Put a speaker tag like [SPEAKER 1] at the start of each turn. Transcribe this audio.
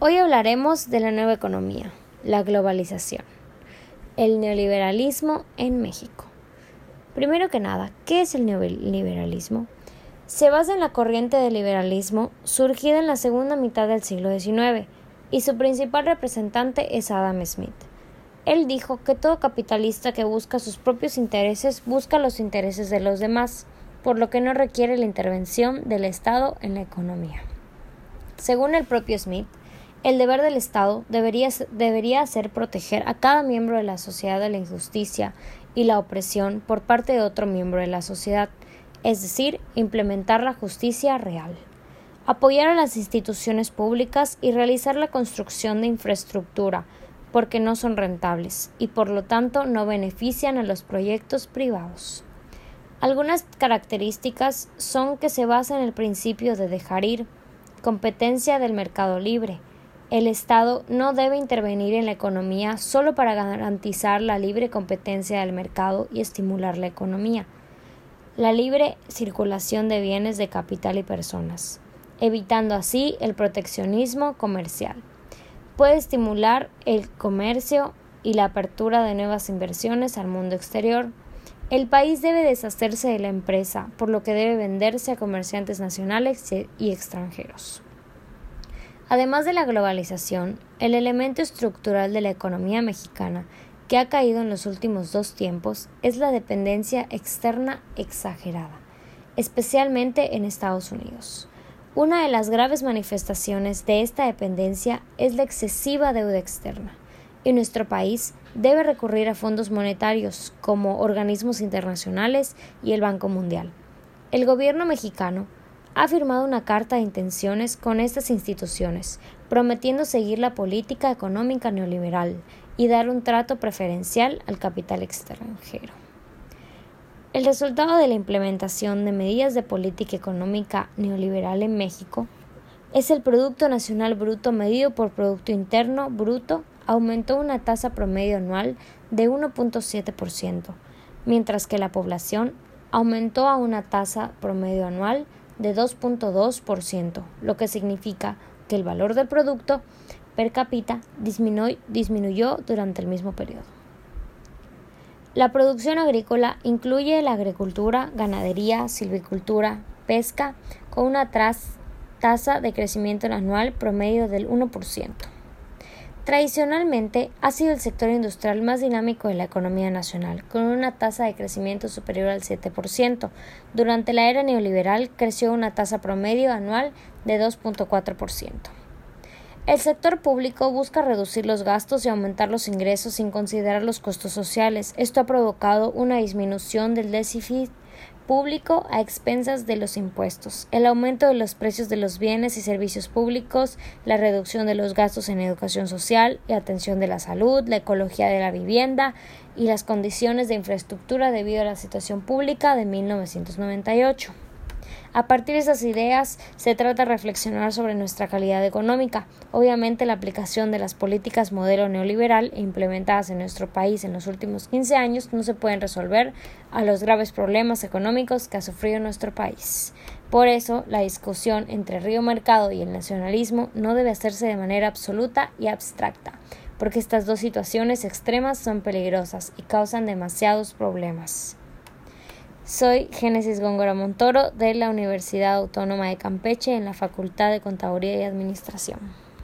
[SPEAKER 1] Hoy hablaremos de la nueva economía, la globalización, el neoliberalismo en México. Primero que nada, ¿qué es el neoliberalismo? Se basa en la corriente del liberalismo surgida en la segunda mitad del siglo XIX y su principal representante es Adam Smith. Él dijo que todo capitalista que busca sus propios intereses busca los intereses de los demás, por lo que no requiere la intervención del Estado en la economía. Según el propio Smith, el deber del Estado debería, debería ser proteger a cada miembro de la sociedad de la injusticia y la opresión por parte de otro miembro de la sociedad, es decir, implementar la justicia real, apoyar a las instituciones públicas y realizar la construcción de infraestructura, porque no son rentables y por lo tanto no benefician a los proyectos privados. Algunas características son que se basa en el principio de dejar ir, competencia del mercado libre, el Estado no debe intervenir en la economía solo para garantizar la libre competencia del mercado y estimular la economía. La libre circulación de bienes de capital y personas, evitando así el proteccionismo comercial. Puede estimular el comercio y la apertura de nuevas inversiones al mundo exterior. El país debe deshacerse de la empresa, por lo que debe venderse a comerciantes nacionales y extranjeros. Además de la globalización, el elemento estructural de la economía mexicana que ha caído en los últimos dos tiempos es la dependencia externa exagerada, especialmente en Estados Unidos. Una de las graves manifestaciones de esta dependencia es la excesiva deuda externa, y nuestro país debe recurrir a fondos monetarios como organismos internacionales y el Banco Mundial. El gobierno mexicano ha firmado una carta de intenciones con estas instituciones, prometiendo seguir la política económica neoliberal y dar un trato preferencial al capital extranjero. El resultado de la implementación de medidas de política económica neoliberal en México es el Producto Nacional Bruto medido por Producto Interno Bruto aumentó una tasa promedio anual de 1.7%, mientras que la población aumentó a una tasa promedio anual de 2.2%, lo que significa que el valor del producto per cápita disminuyó durante el mismo periodo. La producción agrícola incluye la agricultura, ganadería, silvicultura, pesca, con una tasa de crecimiento anual promedio del 1%. Tradicionalmente ha sido el sector industrial más dinámico de la economía nacional, con una tasa de crecimiento superior al 7%. Durante la era neoliberal creció una tasa promedio anual de 2.4%. El sector público busca reducir los gastos y aumentar los ingresos sin considerar los costos sociales. Esto ha provocado una disminución del déficit público a expensas de los impuestos, el aumento de los precios de los bienes y servicios públicos, la reducción de los gastos en educación social y atención de la salud, la ecología de la vivienda y las condiciones de infraestructura debido a la situación pública de 1998. A partir de esas ideas se trata de reflexionar sobre nuestra calidad económica. Obviamente la aplicación de las políticas modelo neoliberal implementadas en nuestro país en los últimos 15 años no se pueden resolver a los graves problemas económicos que ha sufrido nuestro país. Por eso, la discusión entre Río Mercado y el nacionalismo no debe hacerse de manera absoluta y abstracta, porque estas dos situaciones extremas son peligrosas y causan demasiados problemas. Soy Génesis Góngora Montoro de la Universidad Autónoma de Campeche en la Facultad de Contaduría y Administración.